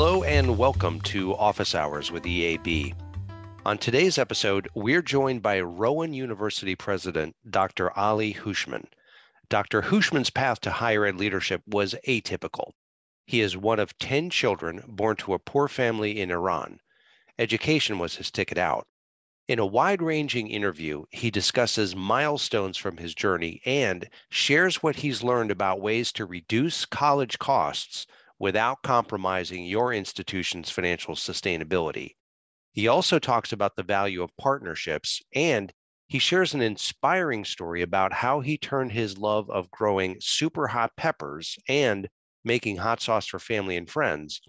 Hello and welcome to Office Hours with EAB. On today's episode, we're joined by Rowan University President Dr. Ali Houshmand. Dr. Houshmand's path to higher ed leadership was atypical. He is one of 10 children born to a poor family in Iran. Education was his ticket out. In a wide ranging interview, he discusses milestones from his journey and shares what he's learned about ways to reduce college costs without compromising your institution's financial sustainability. He also talks about the value of partnerships and he shares an inspiring story about how he turned his love of growing super hot peppers and making hot sauce for family and friends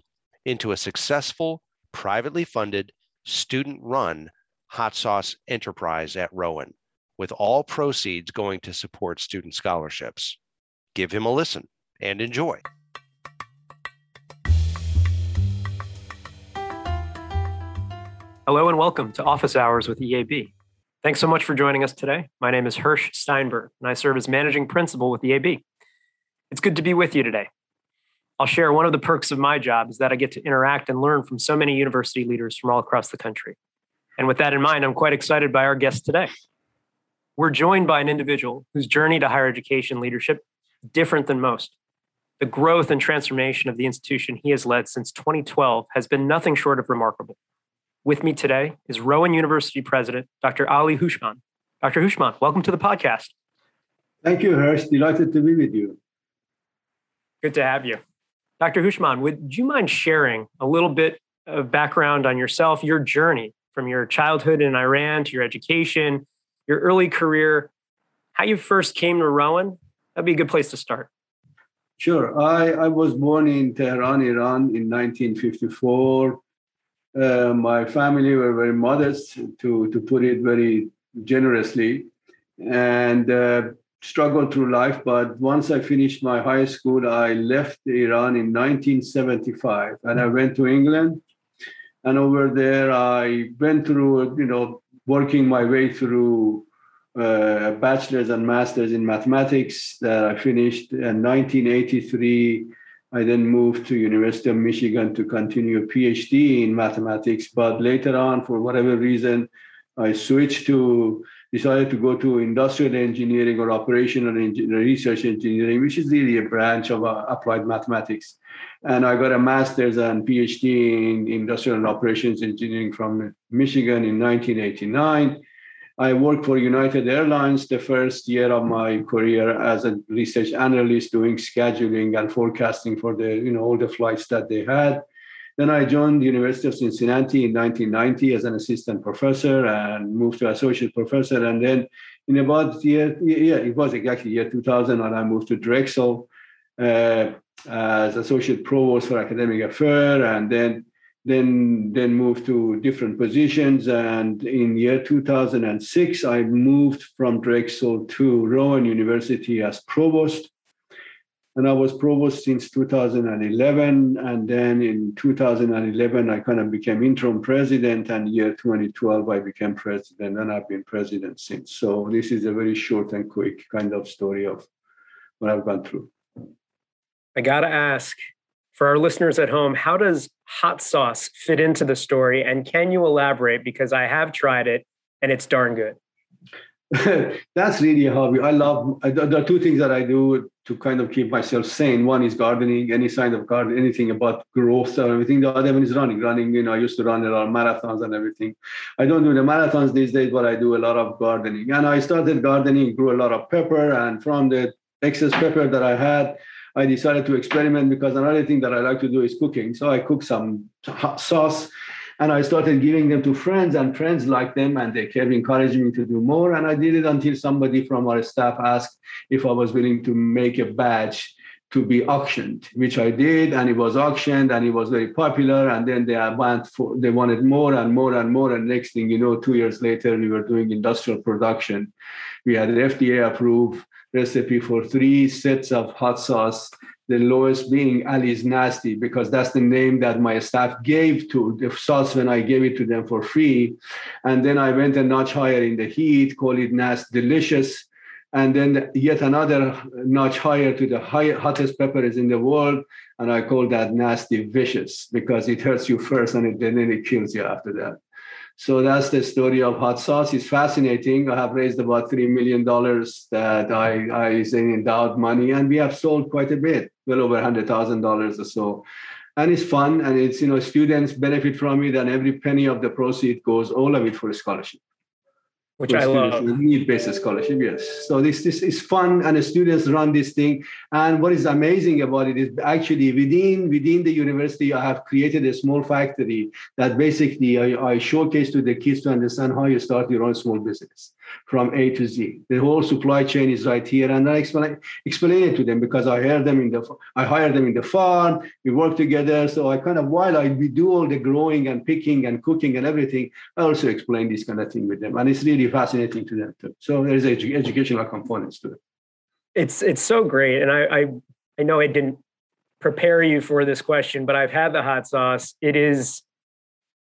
into a successful, privately funded, student run hot sauce enterprise at Rowan, with all proceeds going to support student scholarships. Give him a listen and enjoy. Hello and welcome to Office Hours with EAB. Thanks so much for joining us today. My name is Hirsch Steinberg, and I serve as managing principal with EAB. It's good to be with you today. I'll share one of the perks of my job is that I get to interact and learn from so many university leaders from all across the country. And with that in mind, I'm quite excited by our guest today. We're joined by an individual whose journey to higher education leadership is different than most. The growth and transformation of the institution he has led since 2012 has been nothing short of remarkable. With me today is Rowan University President, Dr. Ali Houshmand. Dr. Houshmand, welcome to the podcast. Thank you, Hirsch. Delighted to be with you. Good to have you. Dr. Houshmand, would you mind sharing a little bit of background on yourself, your journey from your childhood in Iran to your education, your early career, how you first came to Rowan? That'd be a good place to start. Sure. I, I was born in Tehran, Iran in 1954. Uh, my family were very modest, to, to put it very generously, and uh, struggled through life. But once I finished my high school, I left Iran in 1975 and I went to England. And over there, I went through, you know, working my way through uh, bachelor's and master's in mathematics that I finished in 1983 I then moved to University of Michigan to continue a PhD in mathematics. But later on, for whatever reason, I switched to decided to go to industrial engineering or operational research engineering, which is really a branch of uh, applied mathematics. And I got a master's and PhD in industrial and operations engineering from Michigan in 1989. I worked for United Airlines the first year of my career as a research analyst doing scheduling and forecasting for the, you know, all the flights that they had. Then I joined the University of Cincinnati in 1990 as an assistant professor and moved to associate professor. And then in about year, yeah, it was exactly year 2000, and I moved to Drexel uh, as associate provost for academic affairs. And then then then moved to different positions. And in year 2006 i moved from drexel to rowan university as provost. And i was provost since 2011 and then in 2011 i kind of became interim president. And year 2012 i became president. And i've been president since. So this is a very short and quick kind of story of what i've gone through. I gotta ask for our listeners at home, how does hot sauce fit into the story? And can you elaborate? Because I have tried it and it's darn good. That's really a hobby. I love, there are two things that I do to kind of keep myself sane. One is gardening, any kind of garden, anything about growth or everything. The other one is running. Running, you know, I used to run a lot of marathons and everything. I don't do the marathons these days, but I do a lot of gardening. And I started gardening, grew a lot of pepper, and from the excess pepper that I had, I decided to experiment because another thing that I like to do is cooking. So I cooked some hot sauce and I started giving them to friends, and friends liked them and they kept encouraging me to do more. And I did it until somebody from our staff asked if I was willing to make a batch to be auctioned, which I did, and it was auctioned, and it was very popular. And then they went for they wanted more and more and more. And next thing you know, two years later, we were doing industrial production. We had FDA approved recipe for three sets of hot sauce, the lowest being Ali's Nasty, because that's the name that my staff gave to the sauce when I gave it to them for free. And then I went a notch higher in the heat, call it Nasty Delicious. and then yet another notch higher to the high, hottest peppers in the world. And I call that nasty vicious because it hurts you first and then it kills you after that. So that's the story of hot sauce. It's fascinating. I have raised about $3 million that I, I say endowed money, and we have sold quite a bit, well over $100,000 or so. And it's fun, and it's, you know, students benefit from it, and every penny of the proceed goes, all of it for a scholarship which I love. Need-based scholarship, yes. So this this is fun, and the students run this thing. And what is amazing about it is actually within within the university, I have created a small factory that basically I, I showcase to the kids to understand how you start your own small business from A to Z. The whole supply chain is right here, and I explain explain it to them because I hire them in the I hire them in the farm. We work together, so I kind of while I we do all the growing and picking and cooking and everything, I also explain this kind of thing with them, and it's really fascinating to them too. So there's edu- educational components to it. It's it's so great, and I, I I know I didn't prepare you for this question, but I've had the hot sauce. It is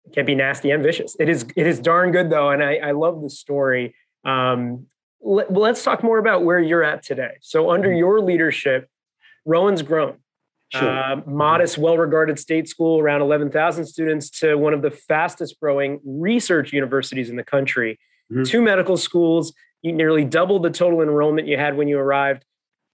it can be nasty and vicious. It is it is darn good though, and I, I love the story. Um, let, let's talk more about where you're at today. So under mm-hmm. your leadership, Rowan's grown. Sure. Uh, modest, well regarded state school, around 11,000 students, to one of the fastest growing research universities in the country. Mm-hmm. Two medical schools, you nearly doubled the total enrollment you had when you arrived.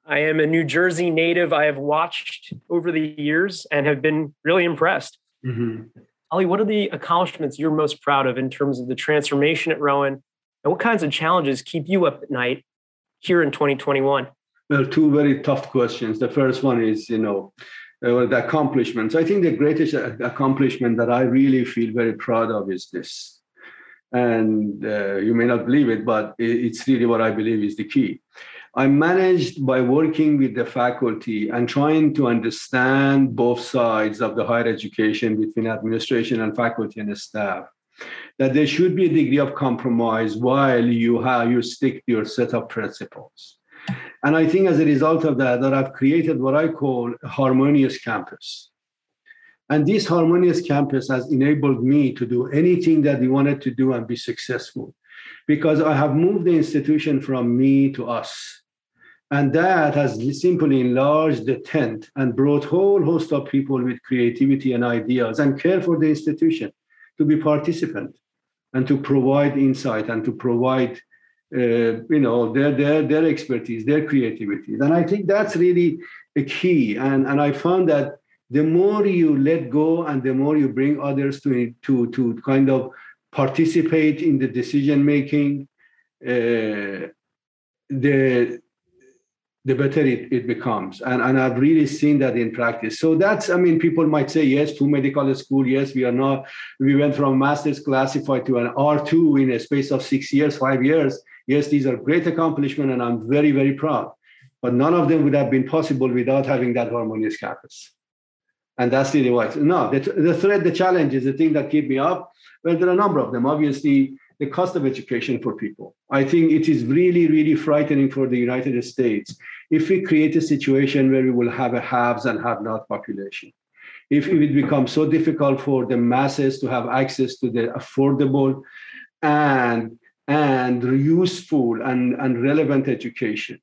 I am a New Jersey native. I have watched over the years and have been really impressed. Mm-hmm. Ali, what are the accomplishments you're most proud of in terms of the transformation at Rowan and what kinds of challenges keep you up at night here in 2021? Well, two very tough questions. The first one is, you know, uh, the accomplishments. I think the greatest accomplishment that I really feel very proud of is this. And uh, you may not believe it, but it's really what I believe is the key. I managed by working with the faculty and trying to understand both sides of the higher education between administration and faculty and staff that there should be a degree of compromise while you have you stick to your set of principles. And I think as a result of that, that I've created what I call a harmonious campus. And this harmonious campus has enabled me to do anything that we wanted to do and be successful. Because I have moved the institution from me to us. And that has simply enlarged the tent and brought whole host of people with creativity and ideas and care for the institution to be participant and to provide insight and to provide uh, you know their, their their expertise their creativity. And i think that's really a key. And and i found that the more you let go and the more you bring others to to to kind of participate in the decision making uh, the the better it, it becomes. And, and I've really seen that in practice. So that's, I mean, people might say, yes, to medical school, yes, we are not, we went from master's classified to an R2 in a space of six years, five years. Yes, these are great accomplishments, and I'm very, very proud. But none of them would have been possible without having that harmonious campus. And that's really what. No, the, the threat, the challenge is the thing that keep me up. Well, there are a number of them. Obviously, the cost of education for people. I think it is really, really frightening for the United States if we create a situation where we will have a haves and have not population. If it becomes so difficult for the masses to have access to the affordable and and useful and, and relevant education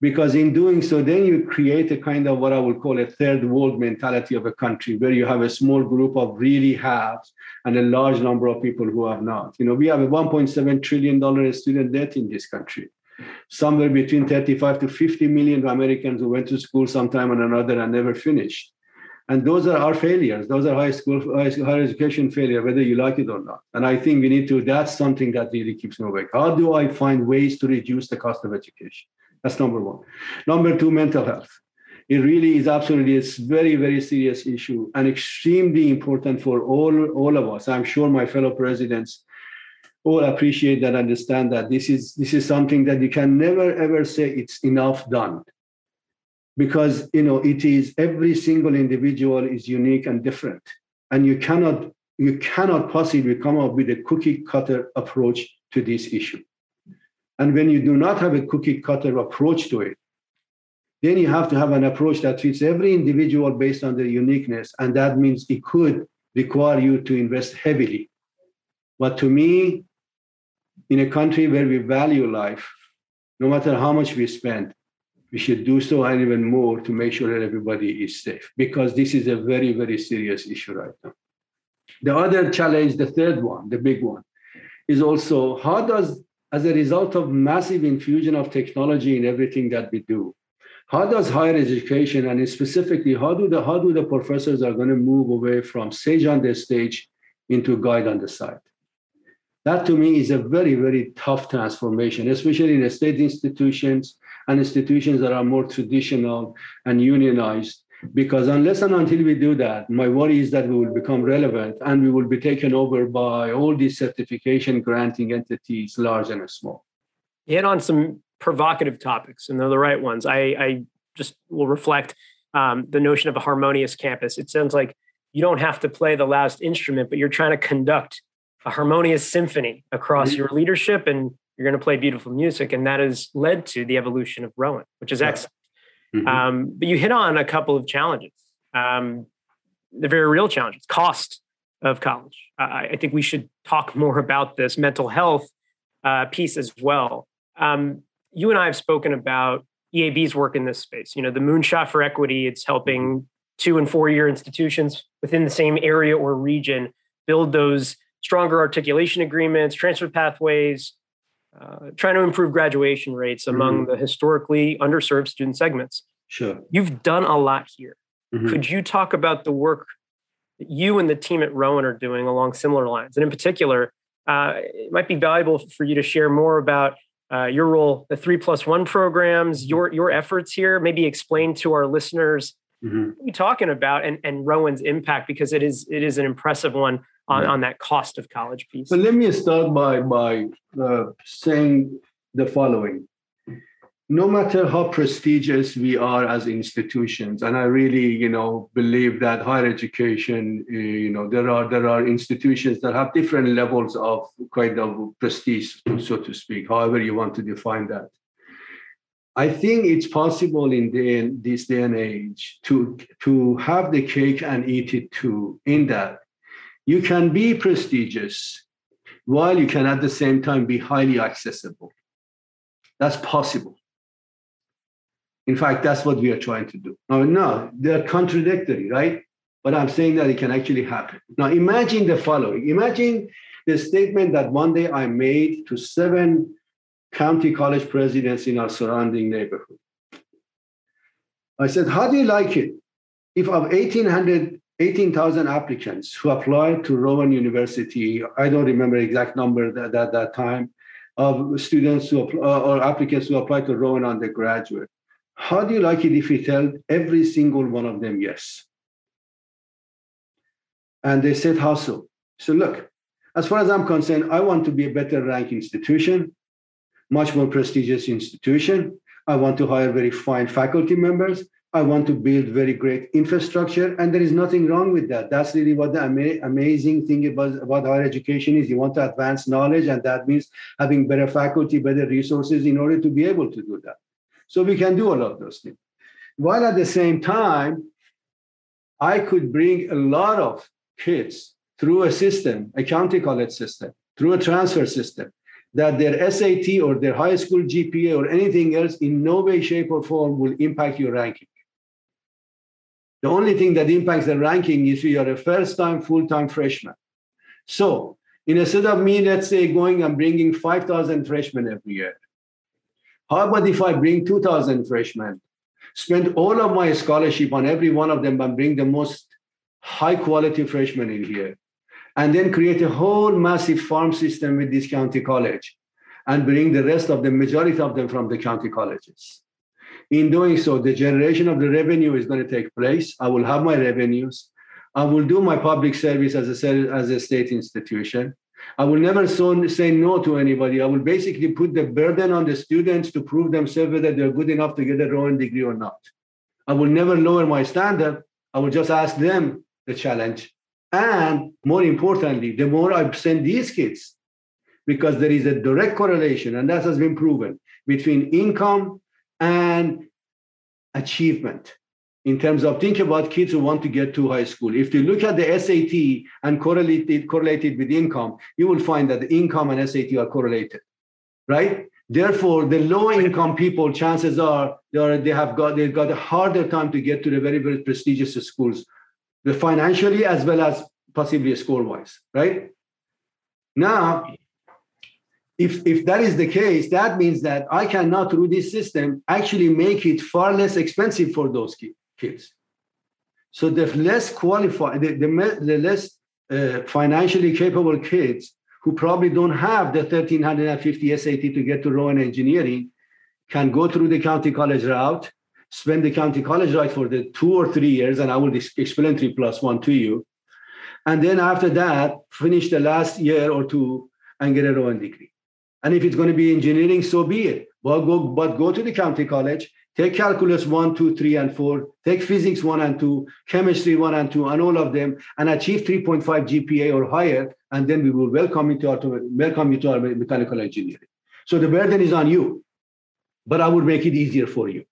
because in doing so then you create a kind of what i would call a third world mentality of a country where you have a small group of really haves and a large number of people who have not. You know we have a 1.7 trillion dollar student debt in this country. Somewhere between 35 to 50 million americans who went to school sometime or another and never finished. And those are our failures. Those are high school higher education failure whether you like it or not. And i think we need to that's something that really keeps me awake. How do i find ways to reduce the cost of education that's number one. Number two, mental health. It really is absolutely a very, very serious issue and extremely important for all, all of us. I'm sure my fellow presidents all appreciate that, understand that this is this is something that you can never ever say it's enough done. Because you know it is every single individual is unique and different. And you cannot you cannot possibly come up with a cookie cutter approach to this issue. And when you do not have a cookie cutter approach to it, then you have to have an approach that fits every individual based on their uniqueness. And that means it could require you to invest heavily. But to me, in a country where we value life, no matter how much we spend, we should do so and even more to make sure that everybody is safe because this is a very, very serious issue right now. The other challenge, the third one, the big one, is also how does, as a result of massive infusion of technology in everything that we do, how does higher education and specifically how do the how do the professors are going to move away from sage on the stage into guide on the side? That to me is a very, very tough transformation, especially in state institutions and institutions that are more traditional and unionized. Because unless and until we do that, my worry is that we will become relevant and we will be taken over by all these certification granting entities, large and small. You hit on some provocative topics, and they're the right ones. I, I just will reflect um, the notion of a harmonious campus. It sounds like you don't have to play the last instrument, but you're trying to conduct a harmonious symphony across mm-hmm. your leadership and you're going to play beautiful music. And that has led to the evolution of Rowan, which is excellent. Mm-hmm. Um, but you hit on a couple of challenges. Um, the very real challenges, cost of college. I, I, think we should talk more about this mental health uh, piece as well. Um, you and I have spoken about EAB's work in this space. You know, the Moonshot for Equity, it's helping mm-hmm. two and four year institutions within the same area or region build those stronger articulation agreements, transfer pathways, uh, trying to improve graduation rates among mm-hmm. the historically underserved student segments. Sure. You've done a lot here. Mm-hmm. Could you talk about the work that you and the team at Rowan are doing along similar lines? And in particular, uh, it might be valuable for you to share more about uh, your role, the three plus one programs, your your efforts here. Maybe explain to our listeners mm-hmm. what you're talking about and, and Rowan's impact because it is it is an impressive one on, on that cost of college piece? So let me start by by uh, saying the following. No matter how prestigious we are as institutions, and I really, you know, believe that higher education, uh, you know, there are there are institutions that have different levels of kind of prestige, so to speak, however you want to define that. I think it's possible in the, this day and age to to have the cake and eat it too. In that you can be prestigious while you can at the same time be highly accessible. That's possible. In fact, that's what we are trying to do. Now, no, they're contradictory, right? But I'm saying that it can actually happen. Now, imagine the following imagine the statement that one day I made to seven county college presidents in our surrounding neighborhood. I said, How do you like it if of 1,800 18,000 applicants who applied to Rowan University. I don't remember exact number at that, that, time of students who uh, or applicants who applied to Rowan undergraduate. How do you like it if we tell every single one of them yes? And they said, how so? So look, as far as I'm concerned, I want to be a better ranked institution, much more prestigious institution. I want to hire very fine faculty members. I want to build very great infrastructure, and there is nothing wrong with that. That's really what the ama- amazing thing about, about higher education is. You want to advance knowledge, and that means having better faculty, better resources in order to be able to do that. So we can do all of those things. While at the same time, I could bring a lot of kids through a system, a county college system, through a transfer system, that their SAT or their high school GPA or anything else in no way, shape, or form will impact your ranking. The only thing that impacts the ranking is if you are a first time, full time freshman. So instead of me, let's say, going and bringing 5,000 freshmen every year, how about if I bring 2,000 freshmen, spend all of my scholarship on every one of them and bring the most high quality freshmen in here, and then create a whole massive farm system with this county college and bring the rest of the majority of them from the county colleges. In doing so, the generation of the revenue is going to take place. I will have my revenues. I will do my public service as a, as a state institution. I will never say no to anybody. I will basically put the burden on the students to prove themselves whether they're good enough to get a Rowan degree or not. I will never lower my standard. I will just ask them the challenge. And more importantly, the more I send these kids, because there is a direct correlation, and that has been proven between income and achievement in terms of think about kids who want to get to high school. If you look at the SAT and correlate it, correlate it with income, you will find that the income and SAT are correlated, right? Therefore, the low income people, chances are they, are, they have got they've got a harder time to get to the very, very prestigious schools, the financially as well as possibly score wise, right? Now, if, if that is the case, that means that I cannot, through this system, actually make it far less expensive for those kids. So the less qualified, the, the, the less uh, financially capable kids who probably don't have the 1350 SAT to get to Rowan Engineering can go through the county college route, spend the county college route for the two or three years, and I will explain three plus one to you. And then after that, finish the last year or two and get a Rowan degree. And if it's going to be engineering, so be it. But go, but go to the county college, take calculus one, two, three, and four, take physics one and two, chemistry one and two, and all of them, and achieve 3.5 GPA or higher, and then we will welcome you to our welcome you to our mechanical engineering. So the burden is on you, but I would make it easier for you.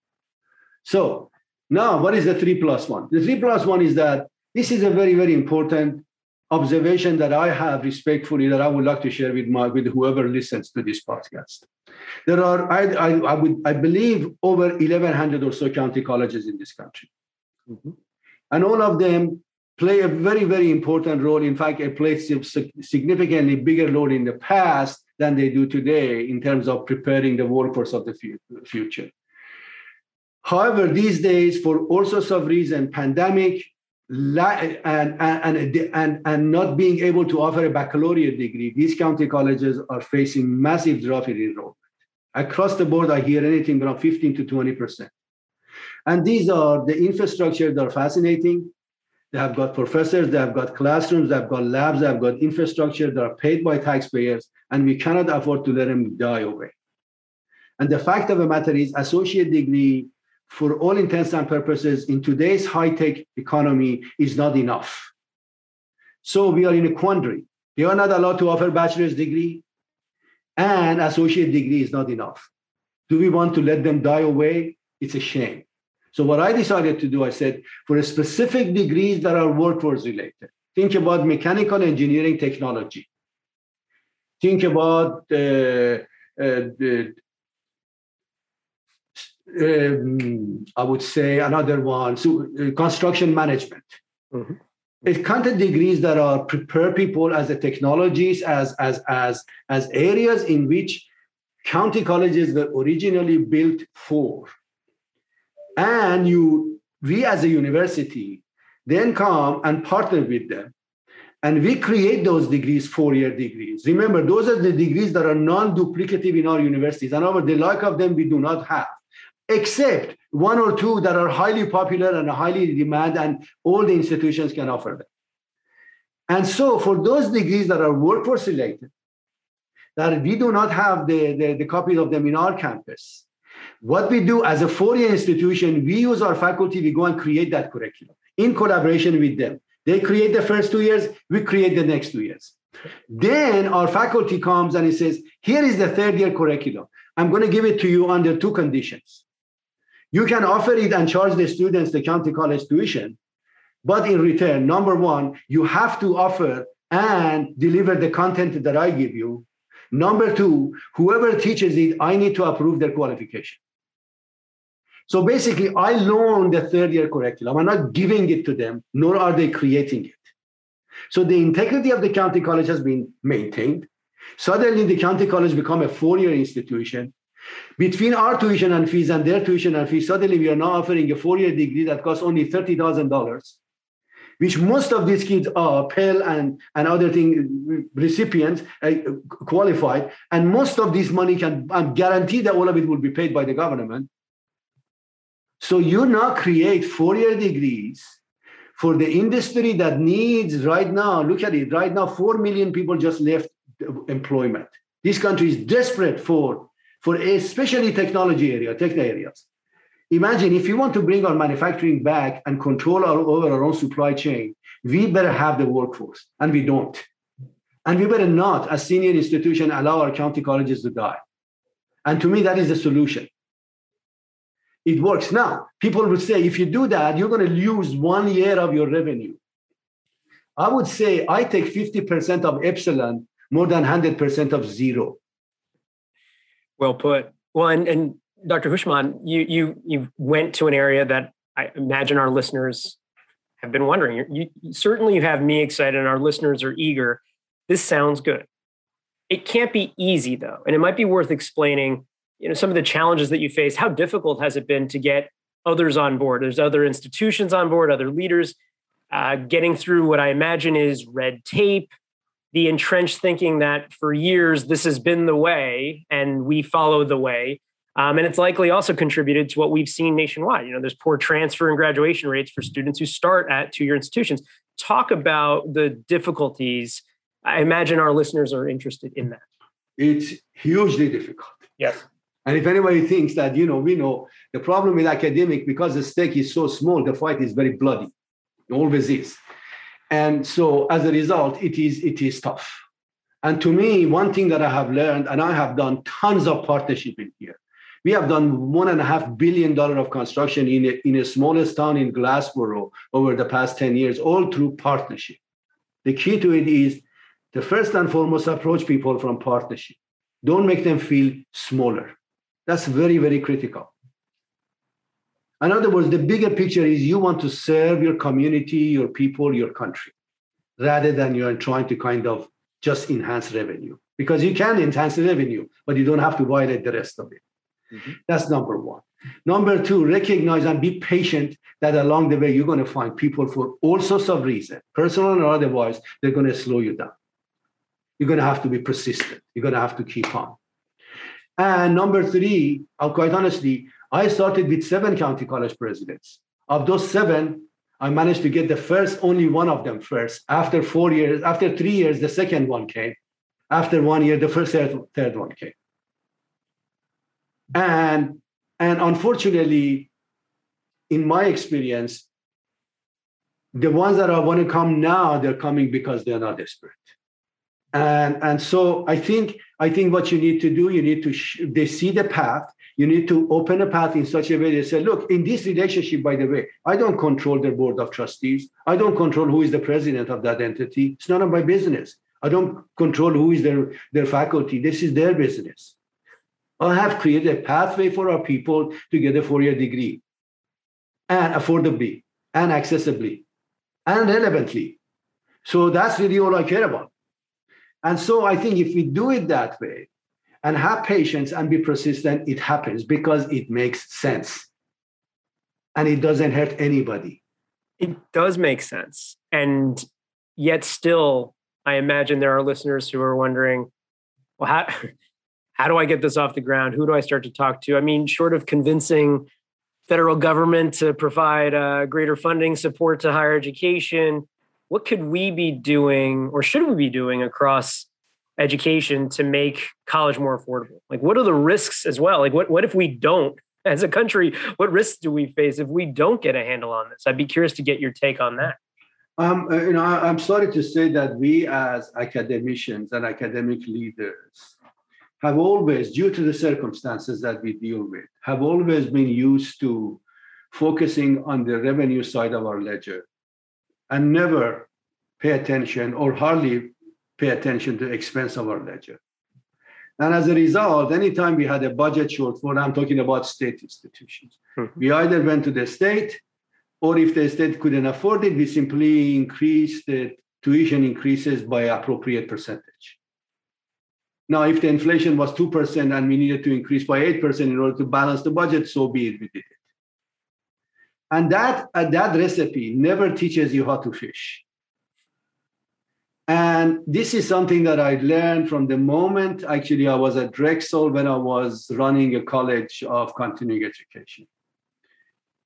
So now, what is the three plus one? The three plus one is that this is a very, very important observation that I have respectfully that I would like to share with my with whoever listens to this podcast. There are, I, I, I would, I believe, over 1,100 or so county colleges in this country, mm-hmm. and all of them play a very, very important role. In fact, it plays a significantly bigger role in the past than they do today in terms of preparing the workforce of the future. However, these days, for all sorts of reasons, pandemic, and, and, and, and not being able to offer a baccalaureate degree, these county colleges are facing massive drop in enrollment. Across the board, I hear anything around 15 to 20%. And these are the infrastructure that are fascinating. They have got professors, they have got classrooms, they have got labs, they have got infrastructure that are paid by taxpayers, and we cannot afford to let them die away. And the fact of the matter is, associate degree for all intents and purposes in today's high-tech economy is not enough. So we are in a quandary. They are not allowed to offer bachelor's degree and associate degree is not enough. Do we want to let them die away? It's a shame. So what I decided to do, I said, for specific degrees that are workforce related, think about mechanical engineering technology. Think about uh, uh, the um, I would say another one, so uh, construction management. Mm-hmm. It degrees that are prepare people as the technologies, as as as as areas in which county colleges were originally built for. And you, we as a university, then come and partner with them. And we create those degrees, four-year degrees. Remember, those are the degrees that are non-duplicative in our universities. And over the like of them, we do not have except one or two that are highly popular and highly demand and all the institutions can offer them. And so for those degrees that are workforce related, that we do not have the, the, the copies of them in our campus, what we do as a four-year institution, we use our faculty, we go and create that curriculum in collaboration with them. They create the first two years, we create the next two years. Then our faculty comes and he says, here is the third year curriculum. I'm going to give it to you under two conditions. You can offer it and charge the students the county college tuition. But in return, number one, you have to offer and deliver the content that I give you. Number two, whoever teaches it, I need to approve their qualification. So basically, I loan the third year curriculum. I'm not giving it to them, nor are they creating it. So the integrity of the county college has been maintained. Suddenly, the county college become a four-year institution. Between our tuition and fees and their tuition and fees, suddenly we are now offering a four-year degree that costs only $30,000, which most of these kids are Pell and, and other thing recipients uh, qualified. And most of this money can, I'm guaranteed that all of it will be paid by the government. So you now create four-year degrees for the industry that needs right now, look at it, right now, 4 million people just left employment. This country is desperate for for especially technology area, tech areas. Imagine if you want to bring our manufacturing back and control our, over our own supply chain, we better have the workforce, and we don't. And we better not, as senior institution, allow our county colleges to die. And to me, that is the solution. It works. Now, people would say, if you do that, you're going to lose one year of your revenue. I would say I take 50% of epsilon more than 100% of zero. Well put. Well, and, and Dr. Houshmand, you you you went to an area that I imagine our listeners have been wondering. You, you certainly you have me excited, and our listeners are eager. This sounds good. It can't be easy though, and it might be worth explaining. You know, some of the challenges that you face. How difficult has it been to get others on board? There's other institutions on board, other leaders, uh, getting through what I imagine is red tape, the entrenched thinking that for years this has been the way and we follow the way. Um, and it's likely also contributed to what we've seen nationwide. You know, there's poor transfer and graduation rates for students who start at two-year institutions. Talk about the difficulties. I imagine our listeners are interested in that. It's hugely difficult. Yes. And if anybody thinks that, you know, we know the problem with academic, because the stake is so small, the fight is very bloody. It always is. And so as a result, it is it is tough. And to me, one thing that I have learned, and I have done tons of partnership in here. We have done one and a half billion dollar of construction in a, in a smallest town in Glassboro over the past 10 years, all through partnership. The key to it is the first and foremost approach people from partnership. Don't make them feel smaller. That's very, very critical. In other words, the bigger picture is you want to serve your community, your people, your country, rather than you're trying to kind of just enhance revenue. Because you can enhance revenue, but you don't have to violate the rest of it. Mm-hmm. That's number one. Number two, recognize and be patient that along the way you're going to find people for all sorts of reasons, personal or otherwise, they're going to slow you down. You're going to have to be persistent. You're going to have to keep on. And number three, I'll quite honestly, I started with seven county college presidents. Of those seven, I managed to get the first, only one of them first. After four years, after three years, the second one came. After one year, the first third, third one came. And, and unfortunately, in my experience, the ones that are want to come now, they're coming because they're not desperate. And, and so I think I think what you need to do, you need to sh- they see the path. You need to open a path in such a way they say, look, in this relationship, by the way, I don't control the board of trustees. I don't control who is the president of that entity. It's none of my business. I don't control who is their, their faculty. This is their business. I have created a pathway for our people to get a four-year degree and affordably and accessibly and relevantly. So that's really all I care about. And so I think if we do it that way and have patience and be persistent, it happens because it makes sense and it doesn't hurt anybody. It does make sense. And yet, still, I imagine there are listeners who are wondering, well, how, how do I get this off the ground? Who do I start to talk to? I mean, short of convincing federal government to provide uh, greater funding support to higher education, what could we be doing or should we be doing across education to make college more affordable? Like, what are the risks as well? Like, what, what if we don't, as a country, what risks do we face if we don't get a handle on this? I'd be curious to get your take on that. Um, uh, you know, I'm sorry to say that we as academicians and academic leaders have always, due to the circumstances that we deal with, have always been used to focusing on the revenue side of our ledger and never pay attention or hardly pay attention to expense of our ledger. And as a result, anytime we had a budget shortfall, I'm talking about state institutions, mm-hmm. we either went to the state, or if the state couldn't afford it, we simply increased the tuition increases by appropriate percentage. Now, if the inflation was 2% and we needed to increase by 8% in order to balance the budget, so be it, we did it. And that, uh, that recipe never teaches you how to fish. And this is something that I learned from the moment actually I was at Drexel when I was running a college of continuing education.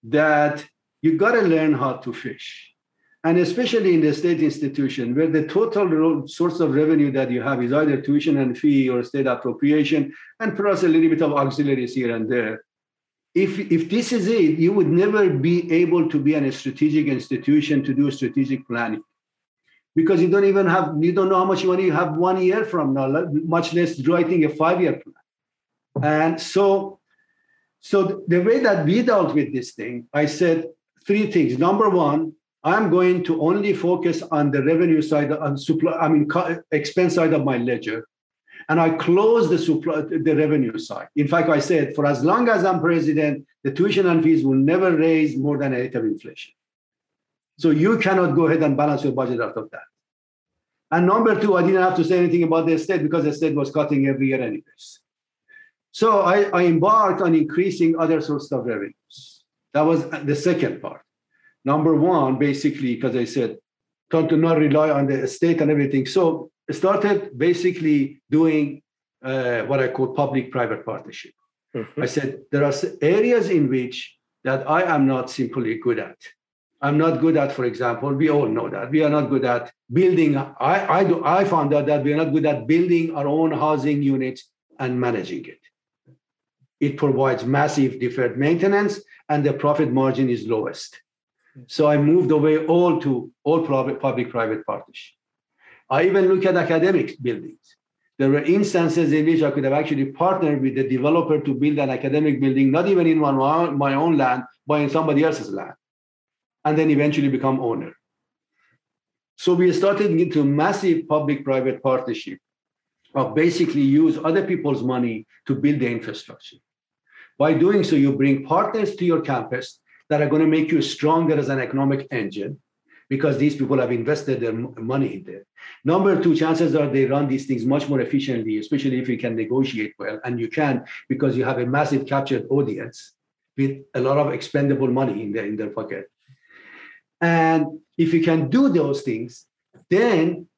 That you got to learn how to fish. And especially in the state institution, where the total source of revenue that you have is either tuition and fee or state appropriation, and plus a little bit of auxiliaries here and there if if this is it, you would never be able to be a strategic institution to do strategic planning because you don't even have you don't know how much money you have one year from now, much less writing a five-year plan. And so, so the way that we dealt with this thing, I said three things. Number one, I'm going to only focus on the revenue side, on supply, I mean expense side of my ledger. and I closed the supply, the revenue side. In fact, I said, for as long as I'm president, the tuition and fees will never raise more than a rate of inflation. So you cannot go ahead and balance your budget out of that. And number two, I didn't have to say anything about the state because the state was cutting every year anyways. So I, I embarked on increasing other sources of revenues. That was the second part. Number one, basically, because I said, trying to not rely on the state and everything. So I started basically doing uh, what I call public-private partnership. Mm-hmm. I said there are areas in which that I am not simply good at. I'm not good at, for example, we all know that we are not good at building. I, I, do, I found out that we are not good at building our own housing units and managing it. It provides massive deferred maintenance and the profit margin is lowest. So I moved away all to all public-private partnership. I even look at academic buildings. There were instances in which I could have actually partnered with the developer to build an academic building, not even in my own land, but in somebody else's land and then eventually become owner. So we started into massive public-private partnership of basically use other people's money to build the infrastructure. By doing so, you bring partners to your campus that are going to make you stronger as an economic engine because these people have invested their money in there. Number two, chances are they run these things much more efficiently, especially if you can negotiate well. And you can because you have a massive captured audience with a lot of expendable money in their, in their pocket. And if you can do those things, then,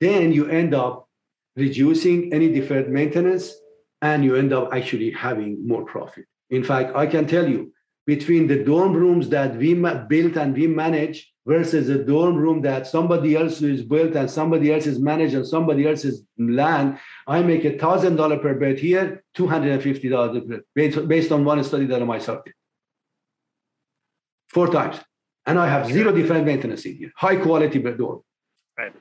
then you end up reducing any deferred maintenance and you end up actually having more profit. In fact, I can tell you between the dorm rooms that we built and we manage versus a dorm room that somebody else is built and somebody else is managed and somebody else's land, I make a thousand dollar per bed here, two hundred and fifty dollars based, based on one study that I myself did. Four times and I have zero deferred maintenance in here, high quality door. Right.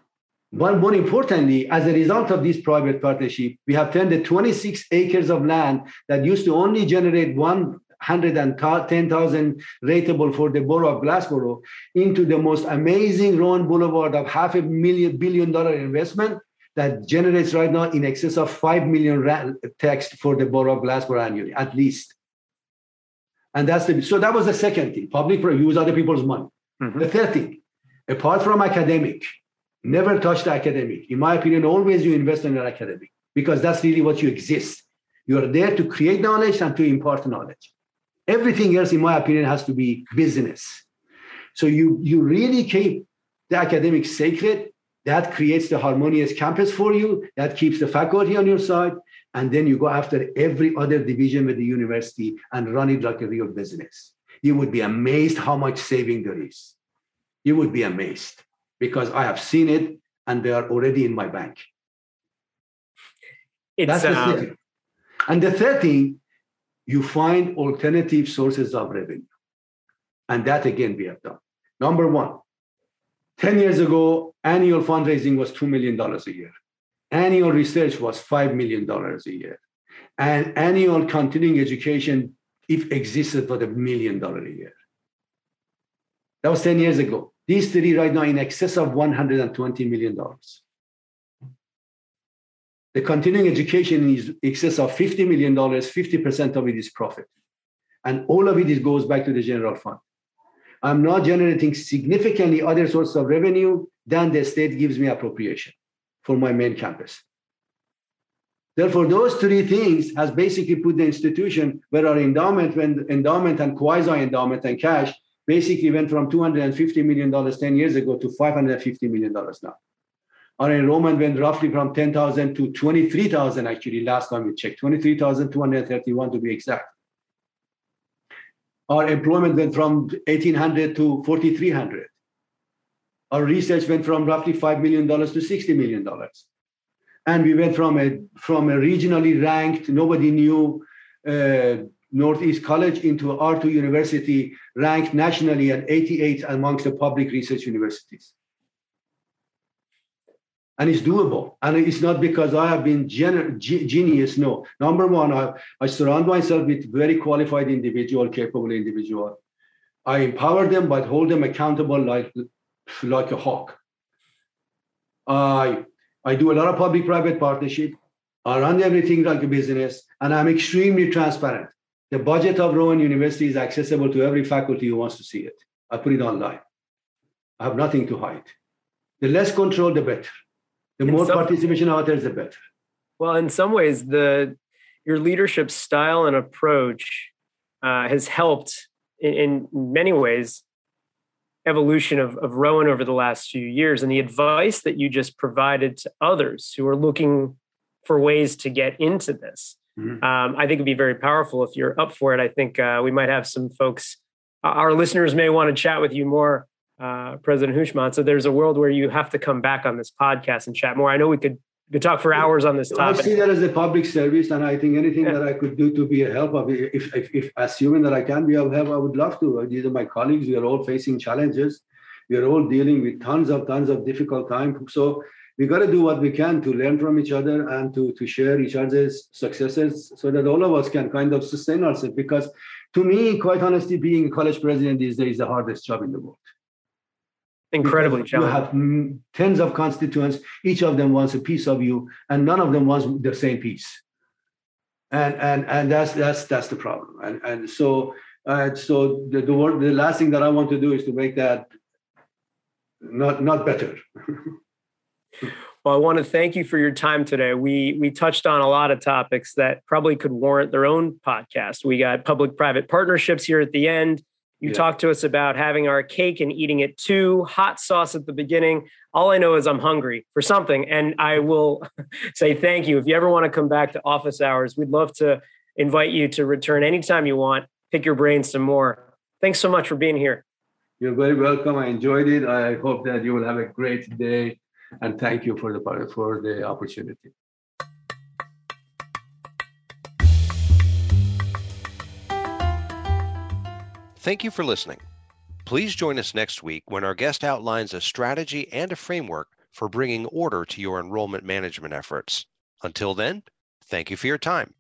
But more importantly, as a result of this private partnership, we have turned the 26 acres of land that used to only generate 110,000 rateable for the borough of Glassboro into the most amazing Rowan Boulevard of half a million billion dollar investment that generates right now in excess of 5 million tax for the borough of Glassboro annually, at least. And that's the so that was the second thing. Public use other people's money. Mm-hmm. The third thing, apart from academic, never touch the academic. In my opinion, always you invest in your academic because that's really what you exist. You are there to create knowledge and to impart knowledge. Everything else, in my opinion, has to be business. So you you really keep the academic sacred. That creates the harmonious campus for you. That keeps the faculty on your side and then you go after every other division with the university and run it like a real business. You would be amazed how much saving there is. You would be amazed because I have seen it and they are already in my bank. It's, That's the um... second. And the third thing, you find alternative sources of revenue. And that again we have done. Number one, 10 years ago, annual fundraising was $2 million a year annual research was $5 million a year. And annual continuing education, if existed, was a million dollar a year. That was 10 years ago. These three right now in excess of $120 million. The continuing education is excess of $50 million, 50% of it is profit. And all of it goes back to the general fund. I'm not generating significantly other sources of revenue than the state gives me appropriation for my main campus. Therefore, those three things has basically put the institution where our endowment, when endowment and quasi-endowment and cash basically went from $250 million 10 years ago to $550 million now. Our enrollment went roughly from 10,000 to 23,000 actually last time we checked, 23,231 to be exact. Our employment went from 1,800 to 4,300 our research went from roughly $5 million to $60 million. And we went from a, from a regionally ranked, nobody knew uh, Northeast College into R2 University, ranked nationally at 88 amongst the public research universities. And it's doable. And it's not because I have been gen- genius. No. Number one, I, I surround myself with very qualified individual, capable individual. I empower them, but hold them accountable like like a hawk. I I do a lot of public private partnership. I run everything like a business, and I'm extremely transparent. The budget of Rowan University is accessible to every faculty who wants to see it. I put it online. I have nothing to hide. The less control, the better. The in more some, participation out there, the better. Well, in some ways, the your leadership style and approach uh, has helped in, in, many ways evolution of, of Rowan over the last few years and the advice that you just provided to others who are looking for ways to get into this. Mm-hmm. Um, I think it'd be very powerful if you're up for it. I think uh, we might have some folks, our listeners may want to chat with you more, uh, President Houshmand. So there's a world where you have to come back on this podcast and chat more. I know we could we could talk for hours on this topic. I see that as a public service, and I think anything yeah. that I could do to be a help of, if, if, if assuming that I can be of help, I would love to. These are my colleagues. We are all facing challenges. We are all dealing with tons of tons of difficult time. So we got to do what we can to learn from each other and to, to share each other's successes so that all of us can kind of sustain ourselves. Because to me, quite honestly, being a college president these days is the hardest job in the world. Incredibly challenging. You have tens of constituents, each of them wants a piece of you, and none of them wants the same piece. And and and that's that's that's the problem. And and so uh, so the the, word, the last thing that I want to do is to make that not not better. Well, I want to thank you for your time today. We we touched on a lot of topics that probably could warrant their own podcast. We got public-private partnerships here at the end. You yeah. talked to us about having our cake and eating it too, hot sauce at the beginning. All I know is I'm hungry for something. And I will say thank you. If you ever want to come back to office hours, we'd love to invite you to return anytime you want, pick your brain some more. Thanks so much for being here. You're very welcome. I enjoyed it. I hope that you will have a great day and thank you for the for the opportunity. Thank you for listening. Please join us next week when our guest outlines a strategy and a framework for bringing order to your enrollment management efforts. Until then, thank you for your time.